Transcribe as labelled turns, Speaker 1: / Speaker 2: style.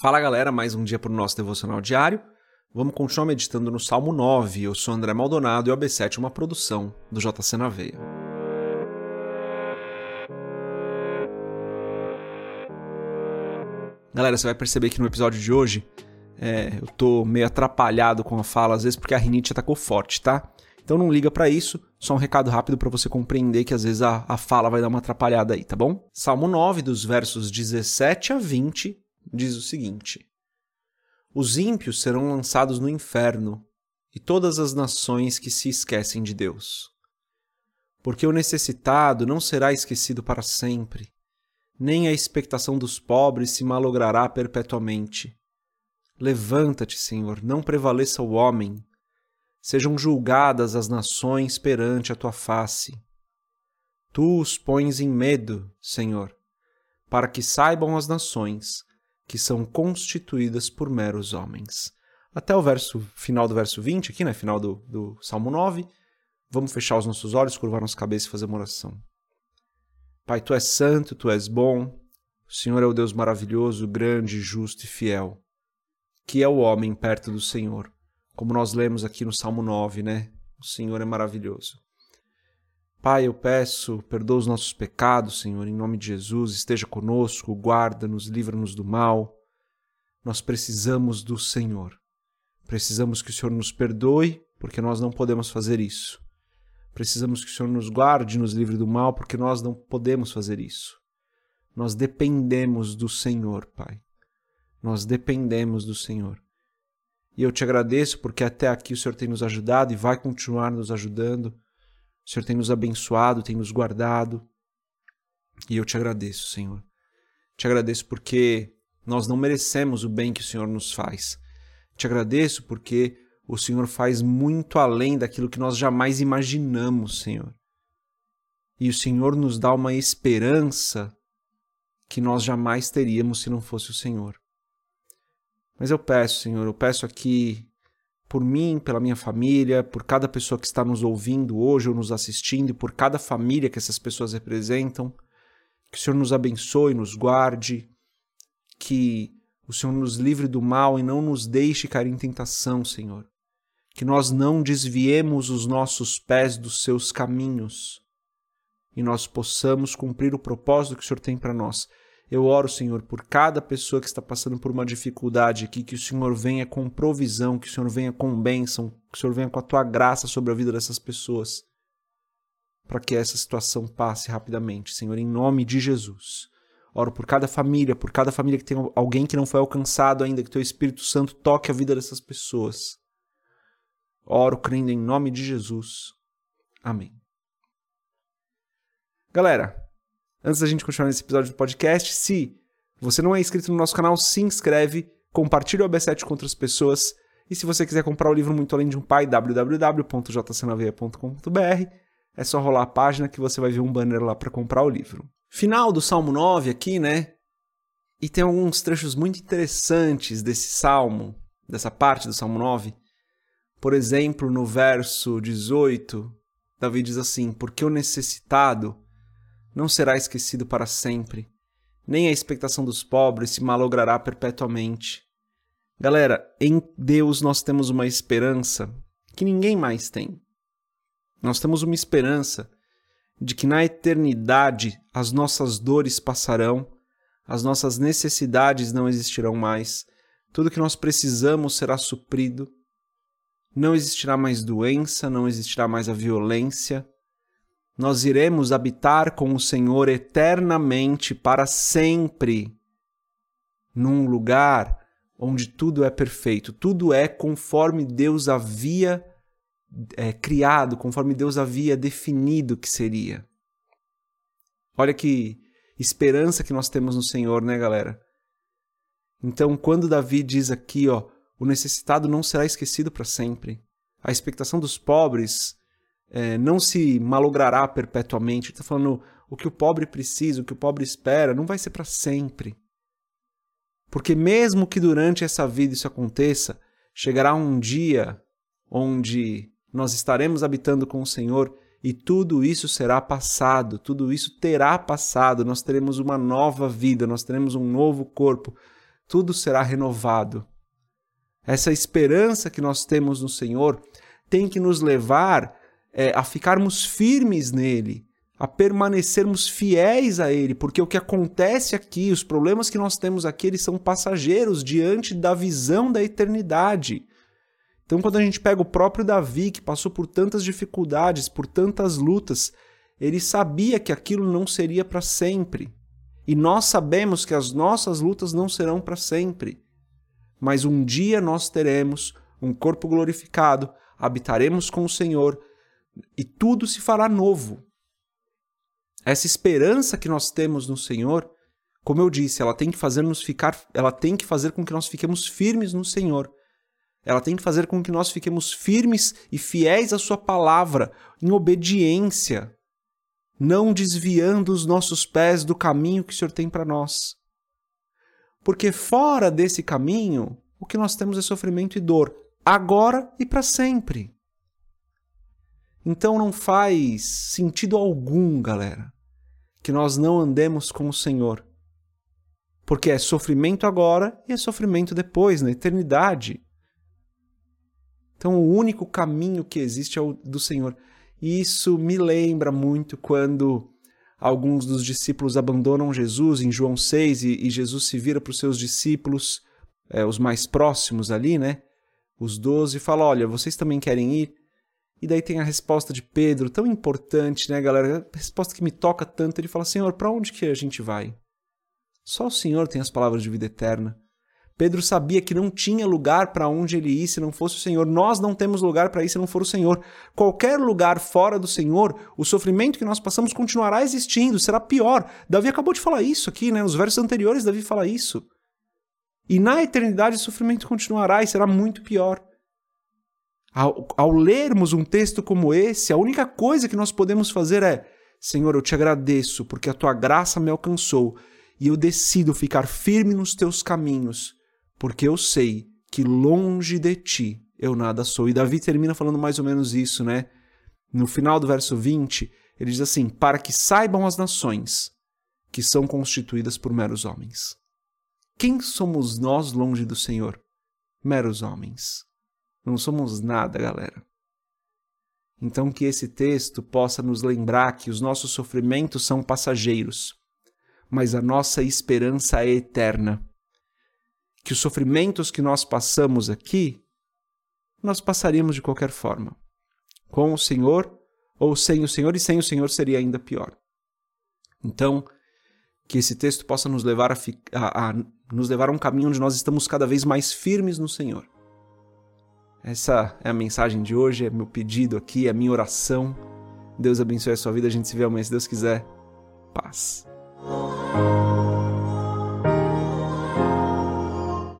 Speaker 1: Fala galera, mais um dia para o nosso devocional diário. Vamos continuar meditando no Salmo 9. Eu sou André Maldonado e o AB7 é uma produção do JC na Veia. Galera, você vai perceber que no episódio de hoje é, eu tô meio atrapalhado com a fala, às vezes porque a rinite atacou forte, tá? Então não liga para isso, só um recado rápido para você compreender que às vezes a, a fala vai dar uma atrapalhada aí, tá bom? Salmo 9, dos versos 17 a 20, diz o seguinte: Os ímpios serão lançados no inferno, e todas as nações que se esquecem de Deus. Porque o necessitado não será esquecido para sempre, nem a expectação dos pobres se malogrará perpetuamente. Levanta-te, Senhor, não prevaleça o homem. Sejam julgadas as nações perante a tua face. Tu os pões em medo, Senhor, para que saibam as nações que são constituídas por meros homens. Até o verso final do verso 20, aqui, né? Final do, do Salmo 9. Vamos fechar os nossos olhos, curvar nossa cabeça e fazer uma oração. Pai, tu és santo, tu és bom. O Senhor é o Deus maravilhoso, grande, justo e fiel. Que é o homem perto do Senhor? Como nós lemos aqui no Salmo 9, né? O Senhor é maravilhoso. Pai, eu peço, perdoa os nossos pecados, Senhor, em nome de Jesus, esteja conosco, guarda-nos, livra-nos do mal. Nós precisamos do Senhor. Precisamos que o Senhor nos perdoe, porque nós não podemos fazer isso. Precisamos que o Senhor nos guarde, nos livre do mal, porque nós não podemos fazer isso. Nós dependemos do Senhor, Pai. Nós dependemos do Senhor. E eu te agradeço porque até aqui o Senhor tem nos ajudado e vai continuar nos ajudando. O Senhor tem nos abençoado, tem nos guardado. E eu te agradeço, Senhor. Te agradeço porque nós não merecemos o bem que o Senhor nos faz. Te agradeço porque o Senhor faz muito além daquilo que nós jamais imaginamos, Senhor. E o Senhor nos dá uma esperança que nós jamais teríamos se não fosse o Senhor. Mas eu peço, Senhor, eu peço aqui por mim, pela minha família, por cada pessoa que está nos ouvindo hoje ou nos assistindo e por cada família que essas pessoas representam. Que o Senhor nos abençoe, nos guarde, que o Senhor nos livre do mal e não nos deixe cair em tentação, Senhor. Que nós não desviemos os nossos pés dos seus caminhos e nós possamos cumprir o propósito que o Senhor tem para nós eu oro, Senhor, por cada pessoa que está passando por uma dificuldade aqui, que o Senhor venha com provisão, que o Senhor venha com bênção, que o Senhor venha com a tua graça sobre a vida dessas pessoas, para que essa situação passe rapidamente, Senhor, em nome de Jesus. Oro por cada família, por cada família que tem alguém que não foi alcançado ainda, que teu Espírito Santo toque a vida dessas pessoas. Oro crendo em nome de Jesus. Amém. Galera, Antes da gente continuar nesse episódio do podcast, se você não é inscrito no nosso canal, se inscreve, compartilha o AB7 com outras pessoas. E se você quiser comprar o livro Muito Além de um Pai, www.jcnaveia.com.br, é só rolar a página que você vai ver um banner lá para comprar o livro. Final do Salmo 9 aqui, né? E tem alguns trechos muito interessantes desse salmo, dessa parte do Salmo 9. Por exemplo, no verso 18, Davi diz assim: Porque o necessitado não será esquecido para sempre, nem a expectação dos pobres se malogrará perpetuamente. Galera, em Deus nós temos uma esperança que ninguém mais tem. Nós temos uma esperança de que na eternidade as nossas dores passarão, as nossas necessidades não existirão mais, tudo que nós precisamos será suprido, não existirá mais doença, não existirá mais a violência, nós iremos habitar com o Senhor eternamente, para sempre, num lugar onde tudo é perfeito, tudo é conforme Deus havia é, criado, conforme Deus havia definido que seria. Olha que esperança que nós temos no Senhor, né, galera? Então, quando Davi diz aqui, ó, o necessitado não será esquecido para sempre. A expectação dos pobres é, não se malogrará perpetuamente. Ele está falando o que o pobre precisa, o que o pobre espera, não vai ser para sempre. Porque mesmo que durante essa vida isso aconteça, chegará um dia onde nós estaremos habitando com o Senhor e tudo isso será passado, tudo isso terá passado, nós teremos uma nova vida, nós teremos um novo corpo, tudo será renovado. Essa esperança que nós temos no Senhor tem que nos levar é, a ficarmos firmes nele, a permanecermos fiéis a ele, porque o que acontece aqui, os problemas que nós temos aqui, eles são passageiros diante da visão da eternidade. Então, quando a gente pega o próprio Davi, que passou por tantas dificuldades, por tantas lutas, ele sabia que aquilo não seria para sempre. E nós sabemos que as nossas lutas não serão para sempre. Mas um dia nós teremos um corpo glorificado, habitaremos com o Senhor e tudo se fará novo. Essa esperança que nós temos no Senhor, como eu disse, ela tem que fazer nos ficar, ela tem que fazer com que nós fiquemos firmes no Senhor. Ela tem que fazer com que nós fiquemos firmes e fiéis à Sua palavra, em obediência, não desviando os nossos pés do caminho que o Senhor tem para nós. Porque fora desse caminho, o que nós temos é sofrimento e dor, agora e para sempre. Então não faz sentido algum, galera, que nós não andemos com o Senhor. Porque é sofrimento agora e é sofrimento depois, na eternidade. Então, o único caminho que existe é o do Senhor. E isso me lembra muito quando alguns dos discípulos abandonam Jesus em João 6 e, e Jesus se vira para os seus discípulos, é, os mais próximos ali, né? Os doze, e fala: Olha, vocês também querem ir? E daí tem a resposta de Pedro, tão importante, né, galera? A resposta que me toca tanto. Ele fala: Senhor, para onde que a gente vai? Só o Senhor tem as palavras de vida eterna. Pedro sabia que não tinha lugar para onde ele ir se não fosse o Senhor. Nós não temos lugar para ir se não for o Senhor. Qualquer lugar fora do Senhor, o sofrimento que nós passamos continuará existindo, será pior. Davi acabou de falar isso aqui, né? Nos versos anteriores, Davi fala isso. E na eternidade o sofrimento continuará e será muito pior. Ao, ao lermos um texto como esse, a única coisa que nós podemos fazer é: Senhor, eu te agradeço porque a tua graça me alcançou e eu decido ficar firme nos teus caminhos porque eu sei que longe de ti eu nada sou. E Davi termina falando mais ou menos isso, né? No final do verso 20, ele diz assim: Para que saibam as nações que são constituídas por meros homens. Quem somos nós longe do Senhor? Meros homens. Não somos nada, galera. Então, que esse texto possa nos lembrar que os nossos sofrimentos são passageiros, mas a nossa esperança é eterna que os sofrimentos que nós passamos aqui, nós passaríamos de qualquer forma. Com o Senhor ou sem o Senhor, e sem o Senhor seria ainda pior. Então, que esse texto possa nos levar a, a, a, nos levar a um caminho onde nós estamos cada vez mais firmes no Senhor. Essa é a mensagem de hoje, é meu pedido aqui, é minha oração. Deus abençoe a sua vida, a gente se vê amanhã, se Deus quiser. Paz.